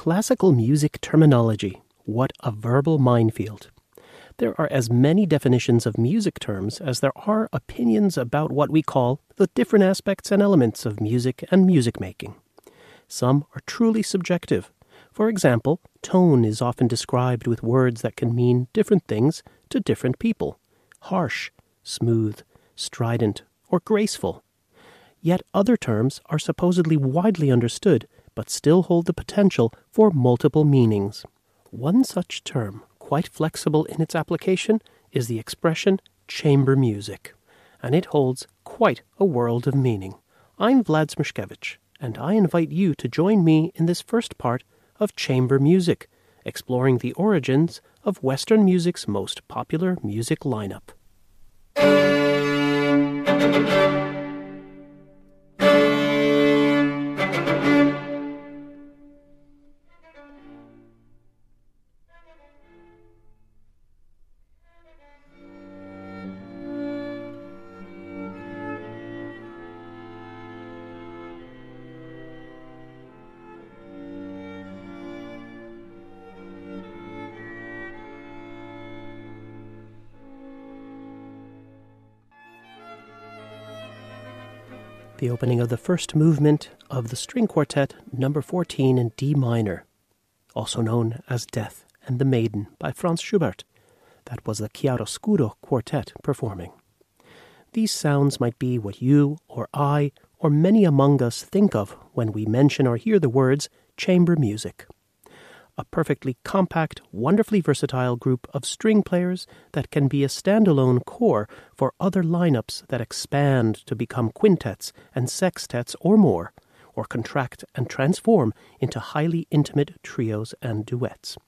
Classical music terminology. What a verbal minefield. There are as many definitions of music terms as there are opinions about what we call the different aspects and elements of music and music making. Some are truly subjective. For example, tone is often described with words that can mean different things to different people harsh, smooth, strident, or graceful. Yet other terms are supposedly widely understood but still hold the potential for multiple meanings. One such term, quite flexible in its application, is the expression chamber music, and it holds quite a world of meaning. I'm Vlad Smishkewych, and I invite you to join me in this first part of chamber music, exploring the origins of Western music's most popular music lineup. The opening of the first movement of the string quartet number 14 in D minor, also known as Death and the Maiden by Franz Schubert. That was the Chiaroscuro quartet performing. These sounds might be what you or I or many among us think of when we mention or hear the words chamber music a perfectly compact, wonderfully versatile group of string players that can be a standalone core for other lineups that expand to become quintets and sextets or more, or contract and transform into highly intimate trios and duets.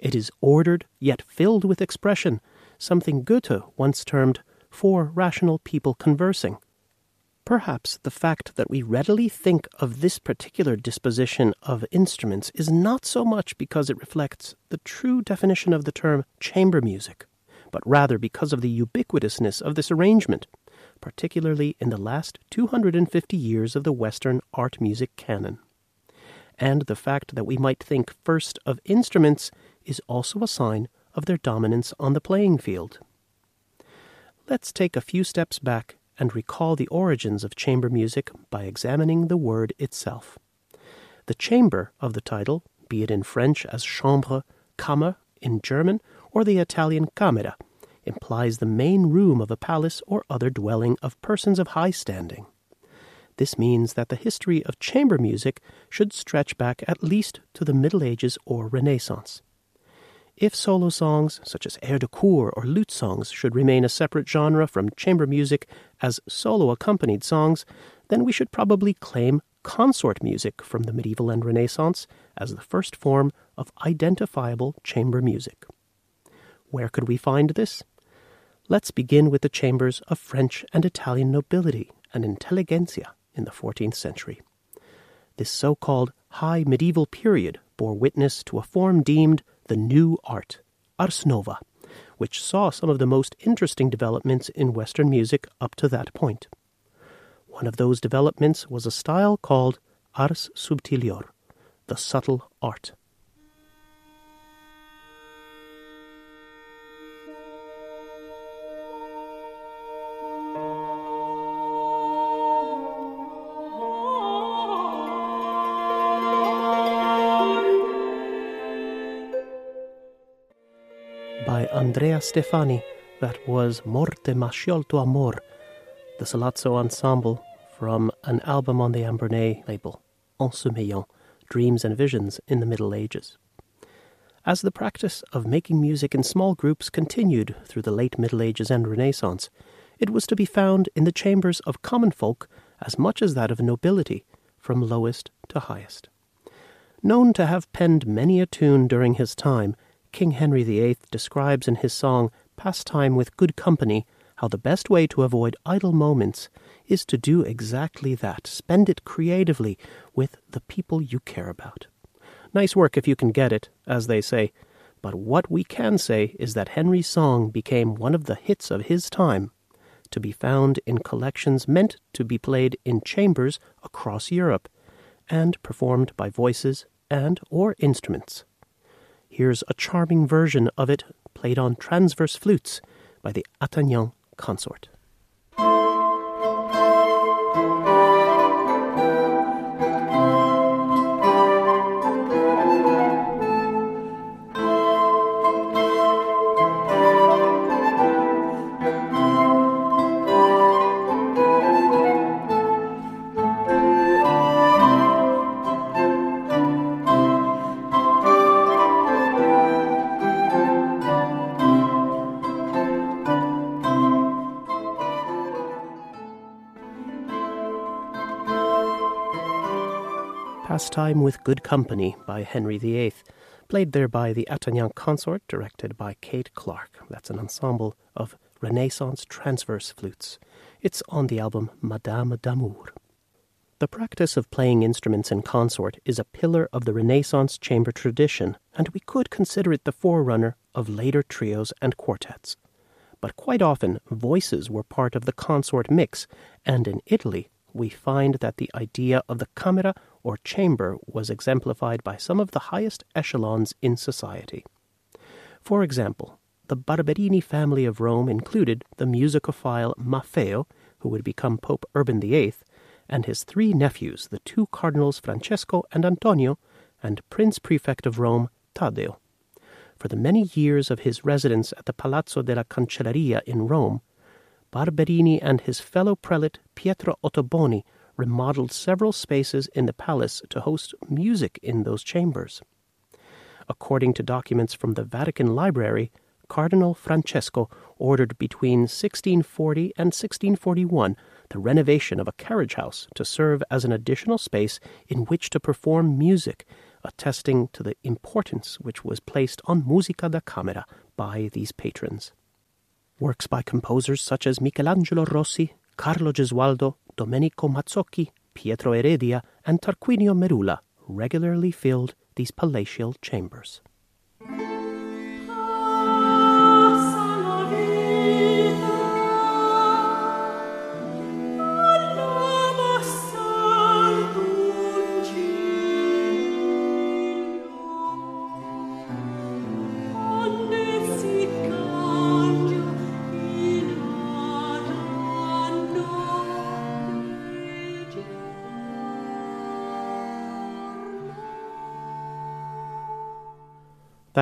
It is ordered yet filled with expression, something Goethe once termed four rational people conversing Perhaps the fact that we readily think of this particular disposition of instruments is not so much because it reflects the true definition of the term chamber music, but rather because of the ubiquitousness of this arrangement, particularly in the last 250 years of the Western art music canon. And the fact that we might think first of instruments is also a sign of their dominance on the playing field. Let's take a few steps back and recall the origins of chamber music by examining the word itself. The chamber of the title, be it in French as chambre, kammer in German, or the Italian camera, implies the main room of a palace or other dwelling of persons of high standing. This means that the history of chamber music should stretch back at least to the Middle Ages or Renaissance. If solo songs, such as air de cour or lute songs, should remain a separate genre from chamber music as solo accompanied songs, then we should probably claim consort music from the medieval and Renaissance as the first form of identifiable chamber music. Where could we find this? Let's begin with the chambers of French and Italian nobility and intelligentsia in the 14th century. This so called high medieval period bore witness to a form deemed the new art, Ars Nova, which saw some of the most interesting developments in Western music up to that point. One of those developments was a style called Ars Subtilior, the subtle art. Andrea Stefani, that was Morte ma sciolto amor, the Sollazzo Ensemble from an album on the Ambronay label, En Sommeillant, Dreams and Visions in the Middle Ages. As the practice of making music in small groups continued through the late Middle Ages and Renaissance, it was to be found in the chambers of common folk as much as that of nobility, from lowest to highest. Known to have penned many a tune during his time, King Henry VIII describes in his song Pastime with Good Company how the best way to avoid idle moments is to do exactly that. Spend it creatively with the people you care about. Nice work if you can get it, as they say. But what we can say is that Henry's song became one of the hits of his time, to be found in collections meant to be played in chambers across Europe, and performed by voices and or instruments. Here's a charming version of it played on transverse flutes by the Attaingnant Consort. Pastime with Good Company by Henry VIII, played there by the Attaingnant Consort, directed by Kate Clark. That's an ensemble of Renaissance transverse flutes. It's on the album Madame d'Amour. The practice of playing instruments in consort is a pillar of the Renaissance chamber tradition, and we could consider it the forerunner of later trios and quartets. But quite often, voices were part of the consort mix, and in Italy, we find that the idea of the camera or chamber was exemplified by some of the highest echelons in society. For example, the Barberini family of Rome included the musicophile Maffeo, who would become Pope Urban VIII, and his three nephews, the two cardinals Francesco and Antonio, and Prince Prefect of Rome, Taddeo. For the many years of his residence at the Palazzo della Cancelleria in Rome, Barberini and his fellow prelate Pietro Ottoboni remodeled several spaces in the palace to host music in those chambers. According to documents from the Vatican Library, Cardinal Francesco ordered between 1640 and 1641 the renovation of a carriage house to serve as an additional space in which to perform music, attesting to the importance which was placed on musica da camera by these patrons. Works by composers such as Michelangelo Rossi, Carlo Gesualdo, Domenico Mazzocchi, Pietro Heredia, and Tarquinio Merula regularly filled these palatial chambers.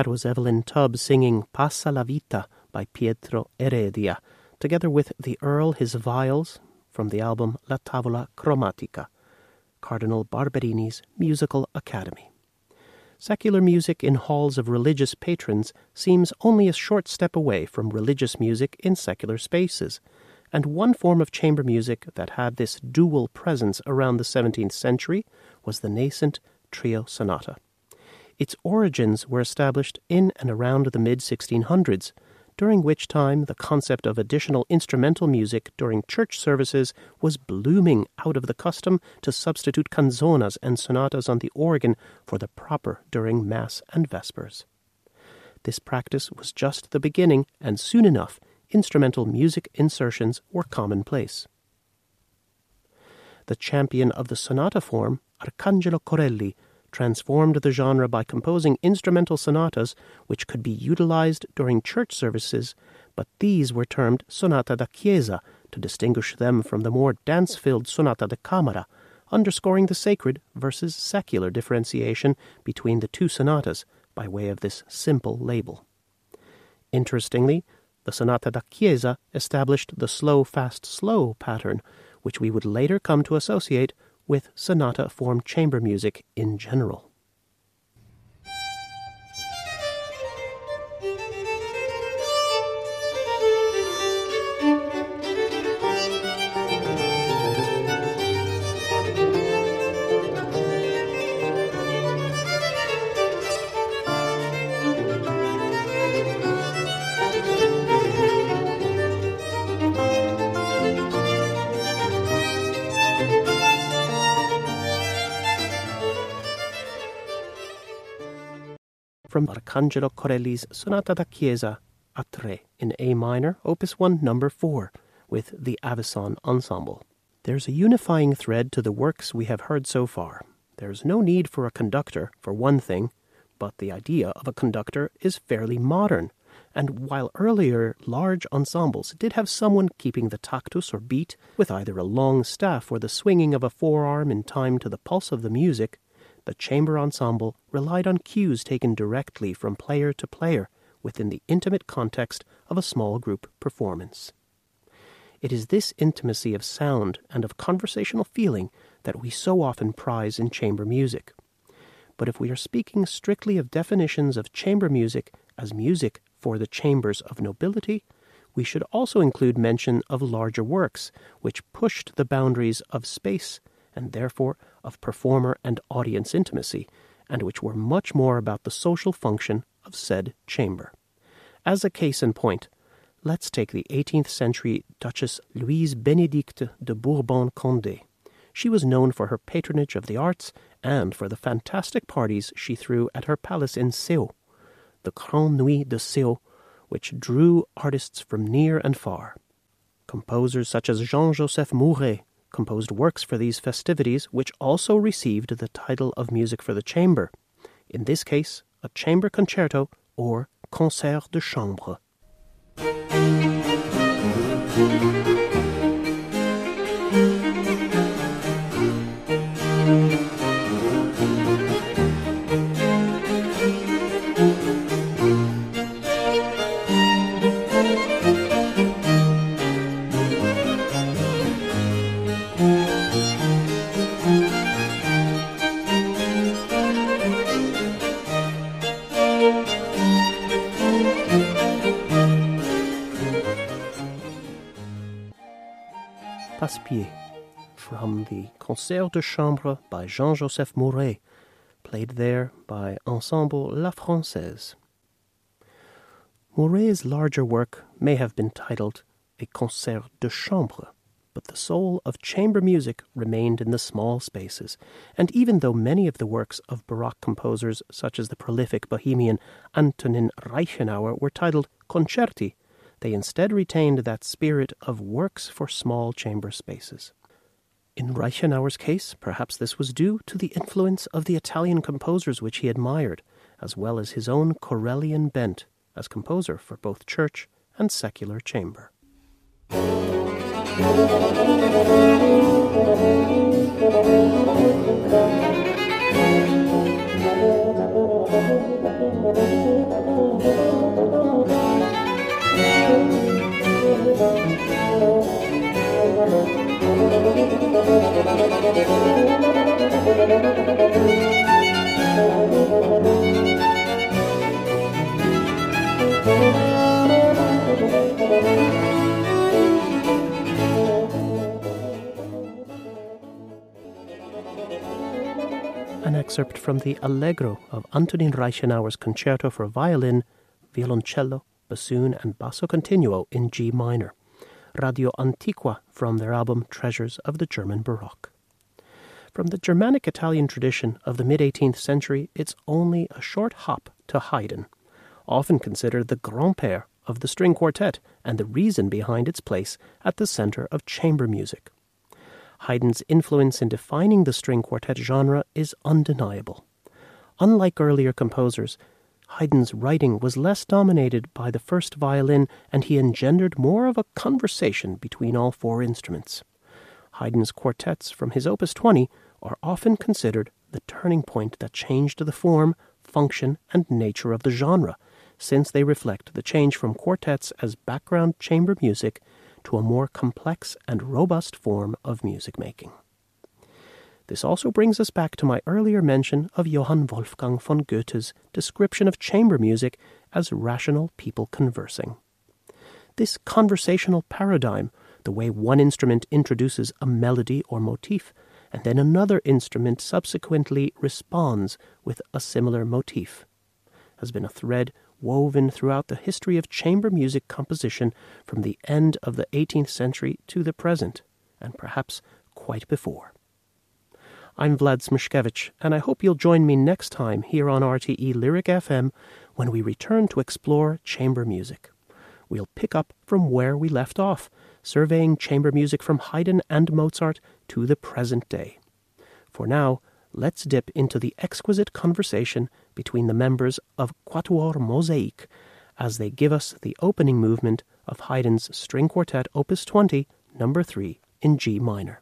That was Evelyn Tubb singing Passa la Vita by Pietro Heredia, together with the Earle His Viols from the album La Tavola Cromatica, Cardinal Barberini's Musical Academy. Secular music in halls of religious patrons seems only a short step away from religious music in secular spaces, and one form of chamber music that had this dual presence around the 17th century was the nascent trio sonata. Its origins were established in and around the mid 1600s, during which time the concept of additional instrumental music during church services was blooming out of the custom to substitute canzonas and sonatas on the organ for the proper during Mass and Vespers. This practice was just the beginning, and soon enough, instrumental music insertions were commonplace. The champion of the sonata form, Arcangelo Corelli, transformed the genre by composing instrumental sonatas which could be utilized during church services, but these were termed sonata da chiesa to distinguish them from the more dance filled sonata da camera, underscoring the sacred versus secular differentiation between the two sonatas by way of this simple label. Interestingly, the sonata da chiesa established the slow fast slow pattern, which we would later come to associate with sonata form chamber music in general. From Arcangelo Corelli's Sonata da Chiesa a tre in A minor, opus 1, number 4, with the Avison Ensemble. There's a unifying thread to the works we have heard so far. There's no need for a conductor, for one thing, but the idea of a conductor is fairly modern. And while earlier large ensembles did have someone keeping the tactus or beat with either a long staff or the swinging of a forearm in time to the pulse of the music, the chamber ensemble relied on cues taken directly from player to player within the intimate context of a small group performance. It is this intimacy of sound and of conversational feeling that we so often prize in chamber music. But if we are speaking strictly of definitions of chamber music as music for the chambers of nobility, we should also include mention of larger works which pushed the boundaries of space and therefore of performer and audience intimacy, and which were much more about the social function of said chamber. As a case in point, let's take the 18th century Duchess Louise Benedicte de Bourbon Condé. She was known for her patronage of the arts and for the fantastic parties she threw at her palace in Sceaux, the Grand Nuit de Sceaux, which drew artists from near and far. Composers such as Jean Joseph Mouret composed works for these festivities, which also received the title of music for the chamber, in this case, a chamber concerto or concert de chambre. Passepied from the Concert de Chambre by Jean Joseph Mouret, played there by Ensemble La Francaise. Mouret's larger work may have been titled a Concert de Chambre, but the soul of chamber music remained in the small spaces, and even though many of the works of Baroque composers, such as the prolific Bohemian Antonin Reichenauer, were titled concerti, they instead retained that spirit of works for small chamber spaces. In Reichenauer's case, perhaps this was due to the influence of the Italian composers which he admired, as well as his own Corellian bent as composer for both church and secular chamber. An excerpt from the Allegro of Antonin Reichenauer's Concerto for Violin, Violoncello, Bassoon, and Basso Continuo in G minor. Radio Antiqua from their album Treasures of the German Baroque. From the Germanic Italian tradition of the mid 18th century, it's only a short hop to Haydn, often considered the grand père of the string quartet and the reason behind its place at the center of chamber music. Haydn's influence in defining the string quartet genre is undeniable. Unlike earlier composers, Haydn's writing was less dominated by the first violin, and he engendered more of a conversation between all four instruments. Haydn's quartets from his Opus 20 are often considered the turning point that changed the form, function, and nature of the genre, since they reflect the change from quartets as background chamber music to a more complex and robust form of music making. This also brings us back to my earlier mention of Johann Wolfgang von Goethe's description of chamber music as rational people conversing. This conversational paradigm, the way one instrument introduces a melody or motif, and then another instrument subsequently responds with a similar motif, has been a thread woven throughout the history of chamber music composition from the end of the 18th century to the present, and perhaps quite before. I'm Vlad Smishkewych, and I hope you'll join me next time here on RTE Lyric FM when we return to explore chamber music. We'll pick up from where we left off, surveying chamber music from Haydn and Mozart to the present day. For now, let's dip into the exquisite conversation between the members of Quatuor Mosaïques as they give us the opening movement of Haydn's String Quartet Opus 20, number 3, in G minor.